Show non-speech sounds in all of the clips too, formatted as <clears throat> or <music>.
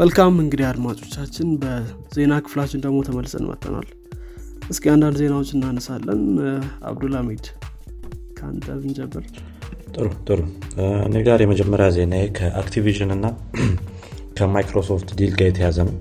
መልካም እንግዲህ አድማጮቻችን በዜና ክፍላችን ደግሞ ተመልሰን መጥተናል። እስኪ አንዳንድ ዜናዎች እናነሳለን። አብዱል ሀሚድ ከአንተ ብንጀምር። ጥሩ ጥሩ። እኔ ጋር የመጀመሪያ ዜና ከ Activision እና <clears throat> ከማይክሮሶፍት deal ጋር የተያዘ ነው።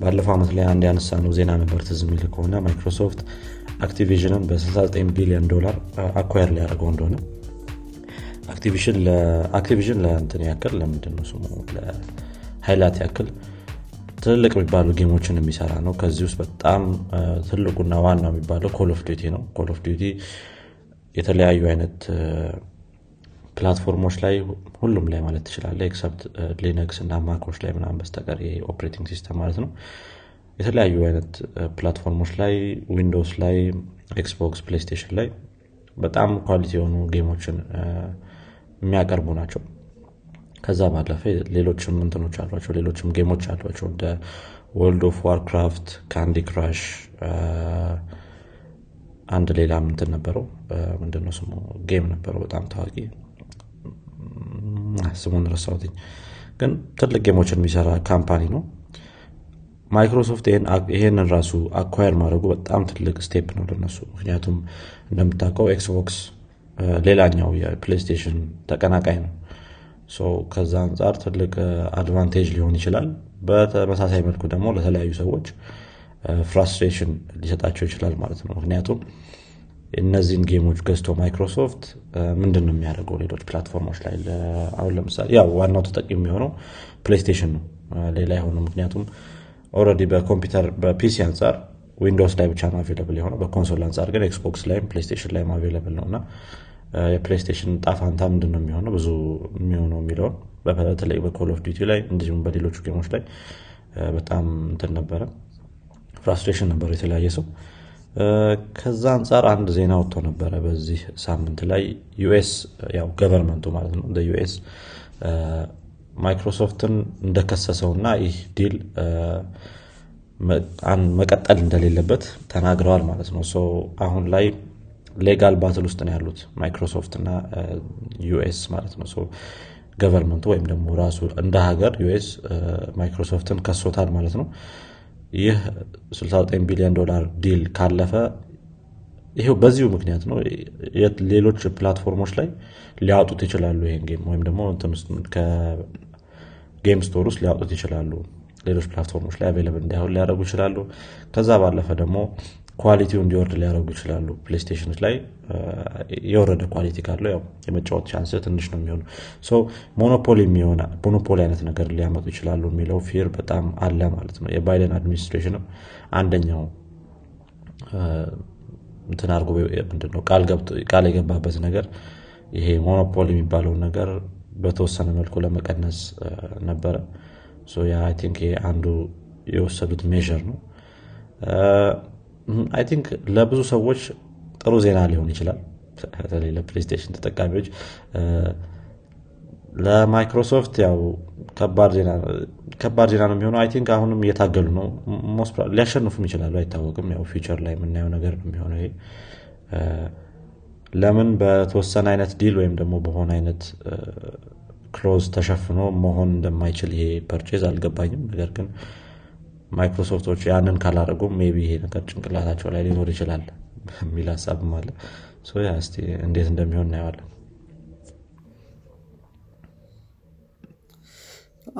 ባለፈው ዓመት ላይ አንድ ያነሳ ነው ዜና ነበር ትዝ ከሆነ ማይክሮሶፍት Activisionን በ69 ቢሊዮን ዶላር acquire ሊያደርገው እንደሆነ። Activision ለእንትን ያክል ለምንድን ነው ስሙ ለሀይላት ያክል ትልልቅ የሚባሉ game ኦችን የሚሰራ ነው። ከዚህ ውስጥ በጣም ትልቁና ዋናው የሚባለው Call of Duty ነው። Call of Duty የተለያዩ አይነት platform ኦች ላይ ሁሉም ላይ ማለት ትችላለ except Linux እና Mac ኦች ላይ ምናምን በስተቀር operating system ማለት ነው። የተለያዩ አይነት platform ኦች ላይ Windows ላይ Xbox PlayStation ላይ በጣም quality የሆኑ game ኦችን የሚያቀርቡ ናቸው ከዛ ባለፈ ሌሎችም እንትኖች አሏቸው ሌሎችም game ኦች አሏቸው። እንደ World of Warcraft Candy Crush አንድ ሌላ እንትን ነበረው። ምንድነው ስሙ? game ነበረው በጣም ታዋቂ። ስሙን ረሳሁትኝ። ግን ትልቅ game ኦችን የሚሰራ company ነው። ማይክሮሶፍት ይሄንን ራሱ acquire ማድረጉ በጣም ትልቅ step ነው ለነሱ። ምክንያቱም እንደምታውቀው Xbox ሌላኛው የ PlayStation ተቀናቃኝ ነው ከዛ አንጻር ትልቅ advantage ሊሆን ይችላል። በተመሳሳይ መልኩ ደግሞ ለተለያዩ ሰዎች frustration ሊሰጣቸው ይችላል ማለት ነው። ምክንያቱም እነዚህን game ኦች ገዝቶ ማይክሮሶፍት ምንድን ነው የሚያደርገው ሌሎች platform ኦች ላይ? አሁን ለምሳሌ ያው ዋናው ተጠቂ የሚሆነው PlayStation ነው። ሌላ የሆነው ምክንያቱም already በኮምፒውተር በ PC አንጻር Windows ላይ ብቻ ነው available የሆነው። በ console አንጻር ግን Xbox ላይም PlayStation ላይም available ነው። እና የ PlayStation እጣፋንታ ምንድን ነው የሚሆነው? ብዙ የሚሆነው የሚለውን በተለይ በ Call of Duty ላይ እንዲሁም በሌሎቹ game ኦች ላይ በጣም እንትን ነበረ። frustration ነበረ የተለያየ ሰው። ከዛ አንጻር አንድ ዜና ወጥቶ ነበረ በዚህ ሳምንት ላይ US ያው government ኡ ማለት ነው US ማይክሮሶፍትን እንደከሰሰው እና ይህ deal መቀጠል እንደሌለበት ተናግረዋል ማለት ነው። አሁን ላይ legal battle ውስጥ ነው ያሉት ማይክሮሶፍት እና US ማለት ነው። government ኡ ወይም ደግሞ ራሱ እንደ ሀገር US ማይክሮሶፍትን ከሶታል ማለት ነው። ይህ 69 ቢሊዮን ዶላር deal ካለፈ ይሄው በዚሁ ምክንያት ነው። ሌሎች platform ኦች ላይ ሊያወጡት ይችላሉ ይሄን game ወይም ደግሞ ከ game store ውስጥ ሊያወጡት ይችላሉ። ሌሎች platform ኦች ላይ available እንዳይሆን ሊያደርጉ ይችላሉ። ከዛ ባለፈ ደግሞ quality ው እንዲወርድ ሊያደርጉ ይችላሉ። PlayStation ኦች ላይ የወረደ quality ካለው ያው የመጫወት chance ትንሽ ነው የሚሆነው monopoly የሚሆን monopoly አይነት ነገር ሊያመጡ ይችላሉ የሚለው fear በጣም አለ ማለት ነው። የባይደን administration ም አንደኛው እንትን አድርጎ ምንድነው ቃል የገባበት ነገር ይሄ monopoly የሚባለውን ነገር በተወሰነ መልኩ ለመቀነስ ነበረ። think አንዱ የወሰዱት measure ነው I think ለብዙ ሰዎች ጥሩ ዜና ሊሆን ይችላል። በተለይ ለ PlayStation ተጠቃሚዎች። ለማይክሮሶፍት ያው ከባድ ዜና ነው የሚሆነው። I think አሁንም እየታገሉ ነው። ሊያሸንፉም ይችላሉ አይታወቅም። ያው future ላይ የምናየው ነገር ነው የሚሆነው ይሄ። ለምን በተወሰነ አይነት deal ወይም ደግሞ በሆነ አይነት clause ተሸፍኖ መሆን እንደማይችል ይሄ purchase አልገባኝም። ነገር ግን ማይክሮሶፍቶች ያንን ካላደረጉ maybe ይሄ ነገር ጭንቅላታቸው ላይ ሊኖር ይችላል የሚል ሀሳብም አለ። so እንዴት እንደሚሆን እናየዋለን።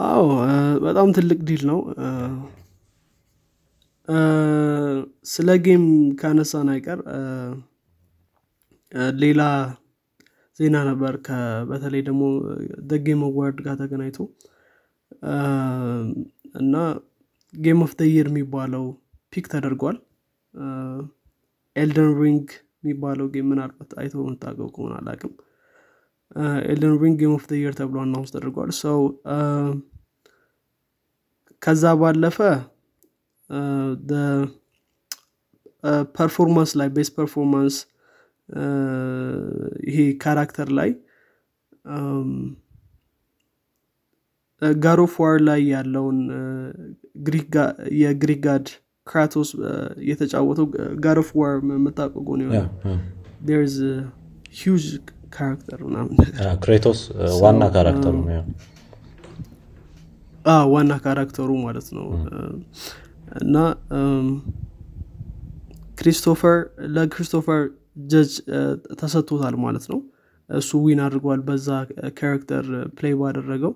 አዎ በጣም ትልቅ deal ነው። ስለ game ካነሳን አይቀር ሌላ ዜና ነበር በተለይ ደግሞ the Game Award ጋር ተገናኝቶ። እና Game of the Year የሚባለው pick ተደርጓል። Elden Ring የሚባለው game ምናልባት አይቶ የምታውቀው ከሆነ አላቅም Elden Ring Game of the Year ተብሎ announce ተደርጓል። so ከዛ ባለፈ performance ላይ best performance ይሄ character ላይ God of War ላይ ያለውን የግሪክ god ክራቶስ የተጫወተው God of War የምታውቀው ጎን የሆነ huge character ክሬቶስ ዋና character ኡ ዋና character ኡ ማለት ነው። እና ክሪስቶፈር ለክሪስቶፈር ጀጅ ተሰጥቶታል ማለት ነው። እሱ win አድርጓል በዛ character play ባደረገው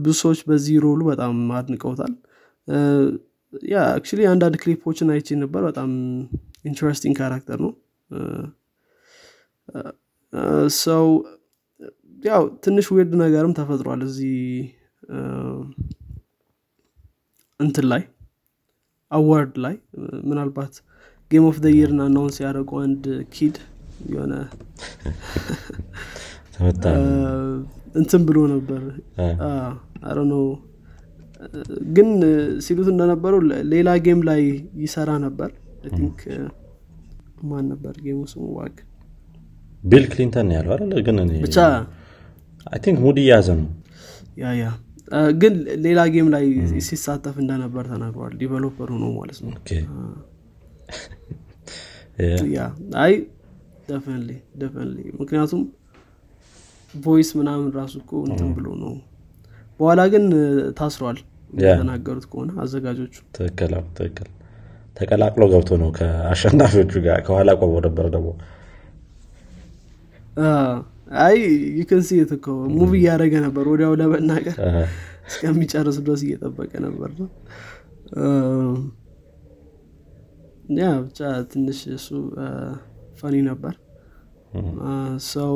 ብዙ ሰዎች በዚህ role ኡ በጣም አድንቀውታል። yeah actually አንዳንድ ክሊፖችን አይቼ ነበር። በጣም interesting character ነው። so ያው ትንሽ weird ነገርም ተፈጥሯል እዚህ እንትን ላይ award ላይ። ምናልባት Game of the Year ን announce ያደረጉ አንድ kid የሆነ <laughs> እንትን ብሎ ነበር። አረ ነው ግን ሲሉት እንደነበረው ሌላ game ላይ ይሰራ ነበር። think ማን ነበር game ኡ ስሙ? ዋግ። ቢል ክሊንተን ያለው አይደለ ግን ብቻ። I think ሙድ እያዘ ነው። yeah yeah። ግን ሌላ game ላይ ሲሳተፍ እንደነበር ተናግሯል። developer ሆኖ ማለት ነው። yeah። አይ definitely definitely ምክንያቱም voice ምናምን ራሱ እኮ እንትን ብሎ ነው። በኋላ ግን ታስሯል የተናገሩት ከሆነ አዘጋጆቹ። ትክክል ትክክል። ተቀላቅሎ ገብቶ ነው ከአሸናፊዎቹ ጋር ከኋላ ቆሞ ነበር ደግሞ። አይ ዩክንሲ እኮ ሙቪ እያደረገ ነበር ወዲያው ለመናገር። እስከሚጨርስ ድረስ እየጠበቀ ነበር ነው። ያ ብቻ ትንሽ እሱ ፈኒ ነበር። ሰው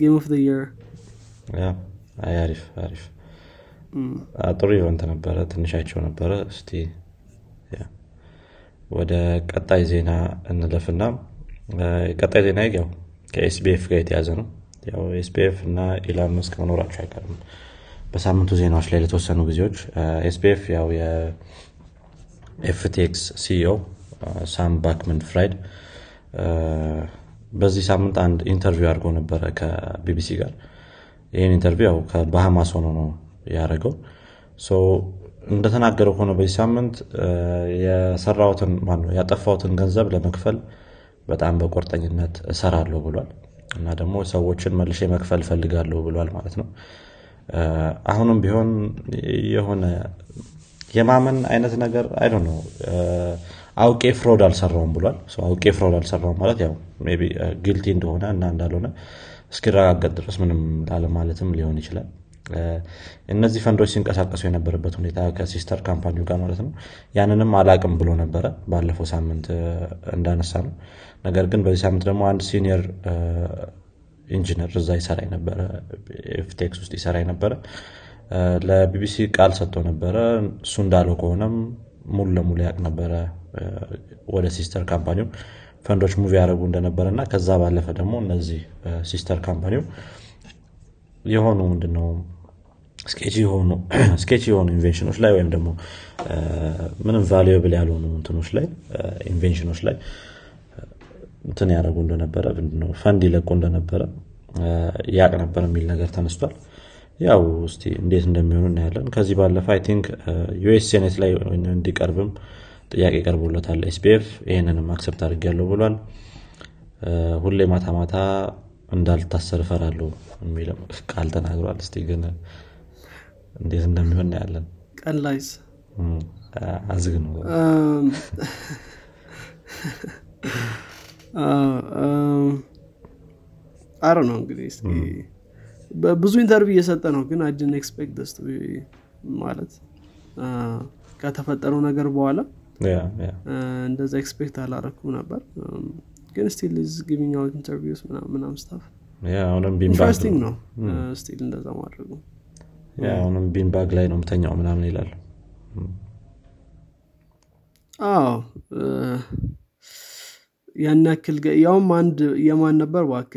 game of year አሪፍ አሪፍ። ጥሩ event ነበረ ትንሻቸው ነበረ። እስቲ ወደ ቀጣይ ዜና እንለፍና ቀጣይ ዜና ያው ከ SBF ጋር የተያዘ ነው። ያው SBF እና ኢላን መስክ መኖራቸው አይቀርም በሳምንቱ ዜናዎች ላይ ለተወሰኑ ጊዜዎች። SBF ያው የ FTX CEO ሳም ባክመን ፍራይድ በዚህ ሳምንት አንድ interview አድርጎ ነበረ ከቢቢሲ ጋር። ይህን interview ያው ከባሃማስ ሆኖ ነው ያደረገው። እንደተናገረው ከሆነ በዚህ ሳምንት የሰራውትን ማነው ያጠፋውትን ገንዘብ ለመክፈል በጣም በቁርጠኝነት እሰራለሁ ብሏል። እና ደግሞ ሰዎችን መልሼ መክፈል እፈልጋለሁ ብሏል ማለት ነው። አሁንም ቢሆን የሆነ የማመን አይነት ነገር አይ ነው አውቄ fraud አልሰራውም ብሏል። አውቄ fraud አልሰራውም ማለት ያው guilty እንደሆነ እና እንዳልሆነ እስኪረጋገጥ ድረስ ምንም ላለማለትም ሊሆን ይችላል። እነዚህ ፈንዶች ሲንቀሳቀሱ የነበረበት ሁኔታ ከ sister company ው ጋር ማለት ነው። ያንንም አላቅም ብሎ ነበረ ባለፈው ሳምንት እንዳነሳ ነው ነገር ግን በዚህ ሳምንት ደግሞ አንድ senior engineer እዛ ይሰራ ነበረ FTX ውስጥ ይሰራ ነበረ ለቢቢሲ ቃል ሰጥቶ ነበረ። እሱ እንዳለው ከሆነም ሙሉ ለሙሉ ያቅ ነበረ ወደ sister company ው fund ኦች move ያደረጉ እንደነበረ እና ከዛ ባለፈ ደግሞ እነዚህ sister company ው የሆኑ ምንድነው sketchy የሆኑ <clears throat> invention ኦች ላይ ወይም ደግሞ ምንም valuable ያልሆኑ እንትኖች ላይ invention ኦች ላይ እንትን ያደረጉ እንደነበረ ምንድነው ፈንድ ይለቁ እንደነበረ ያቅ ነበር የሚል ነገር ተነስቷል። ያው እስቲ እንዴት እንደሚሆኑ እናያለን። ከዚህ ባለፈ I think US Senate ላይ እንዲቀርብም ጥያቄ ቀርቦለታል። SBF ይህንንም accept አደርጋለው ብሏል ሁሌ ማታ ማታ እንዳልታሰር እፈራለሁ የሚልም ቃል ተናግሯል። እስቲ ግን እንዴት እንደሚሆን እናያለን። ቀን ላይስ? አዝግ ነው አረ ነው እንግዲህ ብዙ interview እየሰጠ ነው ግን I didn't expect ማለት ከተፈጠረው ነገር በኋላ እንደዛ expect አላረኩም ነበር. ግን still the out interviews ምናም stuff interesting ነው. still እንደዛ ማድረጉ. አሁንም ቢንባግ ላይ ነው ምተኛው ምናምን ይላል። አዎ ያን ያክል ያውም አንድ የማን ነበር? ዋክ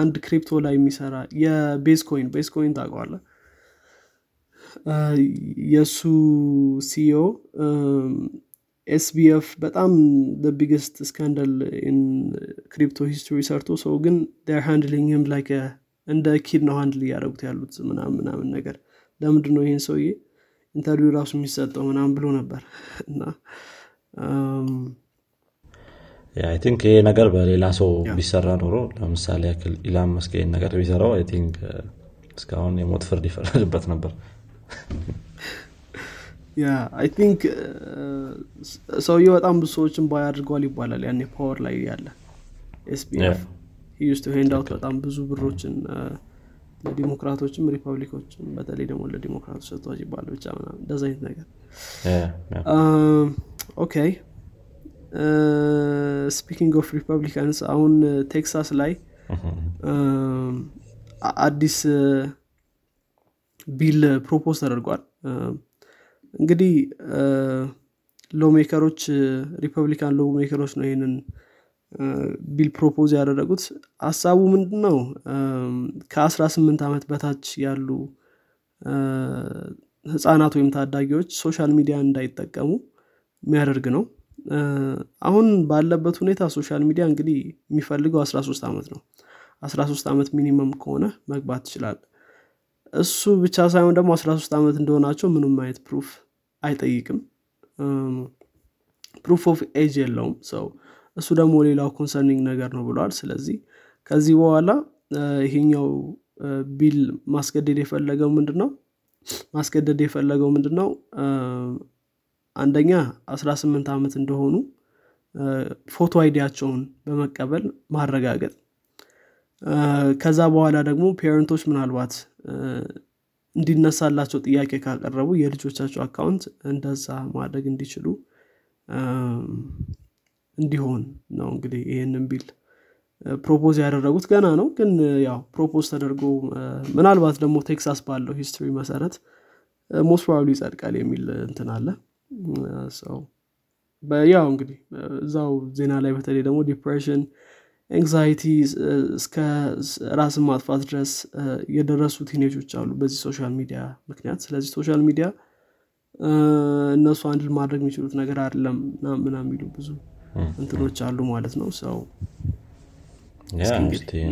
አንድ ክሪፕቶ ላይ የሚሰራ የቤዝ ኮይን ቤዝ ኮይን የእሱ ሲኦ ኤስቢኤፍ በጣም ቢግስት ስካንዳል ክሪፕቶ ሂስትሪ ሰርቶ ሰው ግን ር handling ም ላይ እንደ kid ነው handle እያደረጉት ያሉት ምናምን ምናምን ነገር። ለምንድ ነው ይህን ሰውዬ interview ራሱ የሚሰጠው ምናምን ብሎ ነበር። እና I think ይሄ ነገር በሌላ ሰው ቢሰራ ኖሮ ለምሳሌ ያክል ኢላን መስክ ነገር ቢሰራው I think እስካሁን የሞት ፍርድ ይፈረድበት ነበር yeah I think ሰውየው በጣም ብዙ ሰዎችን buy አድርገዋል ይባላል ያኔ power ላይ ያለ SBF used to hand out በጣም ብዙ ብሮችን ለ Democrat ኦችም Republic ኦችም በተለይ ደግሞ ለዲሞክራቶች ሰጥቷች ይባል ብቻ እንደዚ አይነት ነገር. okay speaking of Republicans አሁን ቴክሳስ ላይ አዲስ bill propose ተደርጓል። እንግዲህ lawmaker ኦች Republican lawmaker ኦች ነው ይህንን bill propose ያደረጉት። ሀሳቡ ምንድን ነው ከ18 ዓመት በታች ያሉ ህጻናት ወይም ታዳጊዎች social media እንዳይጠቀሙ የሚያደርግ ነው። አሁን ባለበት ሁኔታ social media እንግዲህ የሚፈልገው 13 ዓመት ነው። 13 ዓመት minimum ከሆነ መግባት ትችላል እሱ ብቻ ሳይሆን ደግሞ 13 ዓመት እንደሆናቸው ምንም አይነት proof አይጠይቅም። proof of age የለውም። so እሱ ደግሞ ሌላው concerning ነገር ነው ብለዋል ስለዚህ ከዚህ በኋላ ይሄኛው bill ማስገደድ የፈለገው ምንድን ነው ማስገደድ የፈለገው ምንድን ነው አንደኛ 18 ዓመት እንደሆኑ photo ID ያቸውን በመቀበል ማረጋገጥ ከዛ በኋላ ደግሞ parent ኦች ምናልባት እንዲነሳላቸው ጥያቄ ካቀረቡ የልጆቻቸው account እንደዛ ማድረግ እንዲችሉ እንዲሆን ነው እንግዲህ ይህንን bill propose ያደረጉት ገና ነው። ግን ያው propose ተደርጎ ምናልባት ደግሞ ቴክሳስ ባለው history መሰረት most probably ይጸድቃል የሚል እንትን አለ። ያው እንግዲህ እዛው ዜና ላይ በተለይ ደግሞ depression anxiety እስከ ራስን ማጥፋት ድረስ የደረሱ teenage ኦች አሉ በዚህ social media ምክንያት። ስለዚህ social media እነሱ handle ማድረግ የሚችሉት ነገር አይደለም ምናምን የሚሉ ብዙ እንትኖች አሉ ማለት ነው። ሰው እንግዲህ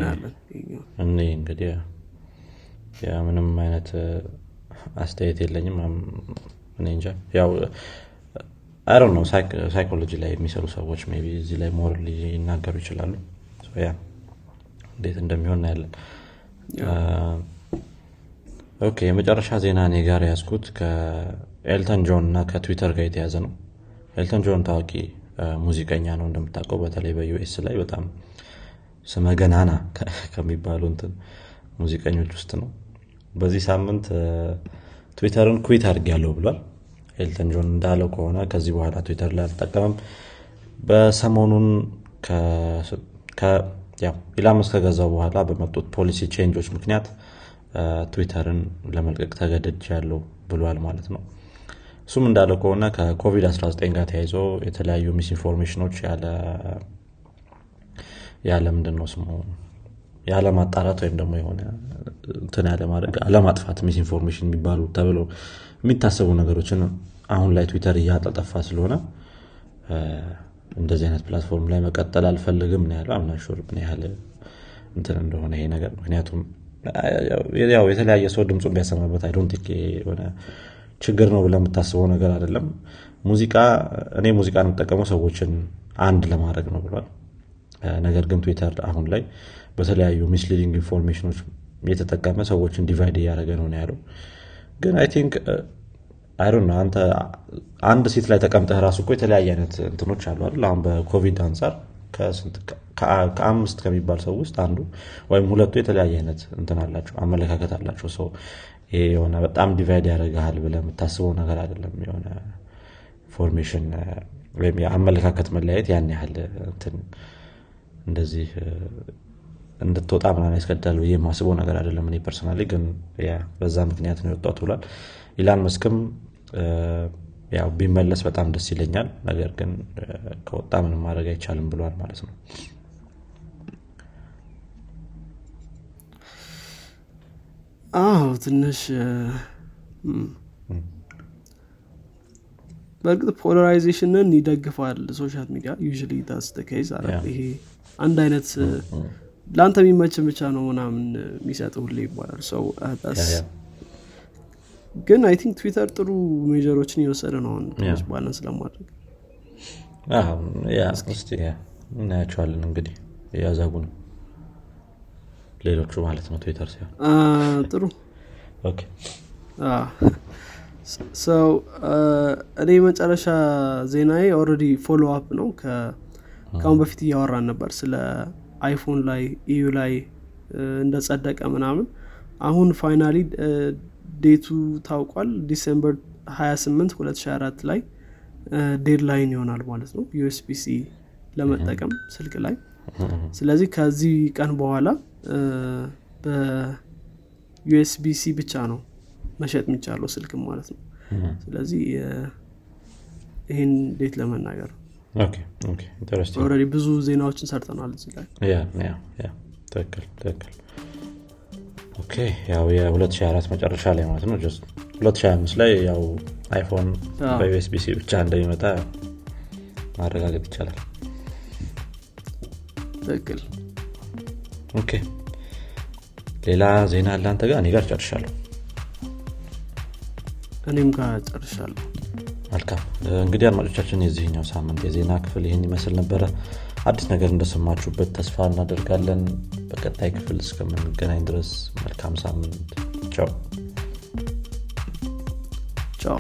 ምንም አይነት አስተያየት የለኝም። እኔ እንጃ። ያው አይ ነው ሳይኮሎጂ ላይ የሚሰሩ ሰዎች ቢ እዚህ ላይ more ሊናገሩ ይችላሉ yeah እንዴት እንደሚሆን እናያለን። okay የመጨረሻ ዜና እኔ ጋር ያዝኩት ከኤልተን ጆን እና ከትዊተር ጋር የተያዘ ነው። ኤልተን ጆን ታዋቂ ሙዚቀኛ ነው እንደምታውቀው። በተለይ በ US ላይ በጣም ስመ ገናና ከሚባሉ እንትን ሙዚቀኞች ውስጥ ነው። በዚህ ሳምንት ትዊተርን quit አድርጌያለው ብሏል። ኤልተን ጆን እንዳለው ከሆነ ከዚህ በኋላ ትዊተር ላይ አልጠቀምም። በሰሞኑን ኢላን ከገዛው በኋላ በመጡት ፖሊሲ change ኦች ምክንያት ትዊተርን ለመልቀቅ ተገድጃለው ብሏል ማለት ነው። እሱም እንዳለው ከሆነ ከኮቪድ-19 ጋር ተያይዞ የተለያዩ misinformation ኦች ያለ ምንድን ነው ስሙ? ያለ ወይም ደግሞ የሆነ እንትን ያለማድረግ አለማጥፋት misinformation የሚባሉ ተብሎ የሚታሰቡ ነገሮችን አሁን ላይ ትዊተር እያጠፋ ስለሆነ እንደዚህ አይነት platform ላይ መቀጠል አልፈልግም ነው ያለው። I'm not sure ምን ያህል እንትን እንደሆነ ይሄ ነገር ምክንያቱም ያው የተለያየ ሰው ድምፁ ቢያሰማበት I don't think የሆነ ችግር ነው ብለህ የምታስበው ነገር አይደለም። ሙዚቃ እኔ ሙዚቃ የምጠቀመው ሰዎችን አንድ ለማድረግ ነው ብሏል። ነገር ግን ትዊተር አሁን ላይ በተለያዩ misleading information ኦች የተጠቀመ ሰዎችን divide እያደረገ ነው ያለው። ግን I think አይሮን አንተ አንድ ሴት ላይ ተቀምጠህ ራሱ እኮ የተለያየ አይነት እንትኖች አሉ አይደል? አሁን በኮቪድ አንጻር ከአምስት ከሚባል ሰው ውስጥ አንዱ ወይም ሁለቱ የተለያየ አይነት እንትን አላቸው አመለካከት አላቸው። so ይሄ የሆነ በጣም divide ያደርግሃል ብለህ የምታስበው ነገር አይደለም የሆነ information ወይም የአመለካከት መለያየት ያን ያህል እንትን እንደዚህ እንድትወጣ ምናምን ያስገድዳል ብዬ የማስበው ነገር አይደለም እኔ personally ግን በዛ ምክንያት ነው የወጣሁት ብሏል። ኢላን መስክም ያው ቢመለስ በጣም ደስ ይለኛል። ነገር ግን ከወጣ ምንም ማድረግ አይቻልም ብሏል ማለት ነው። አዎ ትንሽ በእርግጥ polarization ን ይደግፋል social media። ዩ ዳስ ኬዝ ይሄ አንድ አይነት ለአንተ የሚመች ብቻ ነው ምናምን የሚሰጥ ሁሌ ይባላል። ሰው ግን አይ ቲንክ ትዊተር ጥሩ ሜጀሮችን እየወሰደ ነው አሁን ባላንስ ለማድረግ። እናያቸዋለን እንግዲህ። እያዘጉ ነው ሌሎቹ ማለት ነው ትዊተር ሲሆን። ጥሩ። ሰው እኔ መጨረሻ ዜናዬ already follow up ነው። ከአሁን በፊት እያወራን ነበር ስለ iPhone ላይ EU ላይ እ፣ እንደጸደቀ ምናምን። አሁን finally date ኡ ታውቋል? December 28 2024 ላይ deadline ይሆናል ማለት ነው። USB-C ለመጠቀም ስልክ ላይ። ስለዚህ ከዚህ ቀን በኋላ በ USB-C ብቻ ነው መሸጥ የሚቻለው ስልክም ማለት ነው። ስለዚህ ይህን date ለመናገር already ብዙ ዜናዎችን ሰርተናል እዚህ ላይ። ትክክል ትክክል okay ያው የ2024 መጨረሻ ላይ ማለት ነው። just 2025 ላይ ያው iPhone በ USB-C ብቻ እንደሚመጣ ማረጋገጥ ይቻላል። ትክክል። okay ሌላ ዜና አለ አንተ ጋር? እኔ ጋር ጨርሻለሁ። እኔም ጋር ጨርሻለሁ። መልካም። እንግዲህ አድማጮቻችን የዚህኛው ሳምንት የዜና ክፍል ይህን ይመስል ነበረ። አዲስ ነገር እንደሰማችሁበት ተስፋ እናደርጋለን በቀጣይ ክፍል እስከምንገናኝ ድረስ መልካም ሳምንት። ቻው። ቻው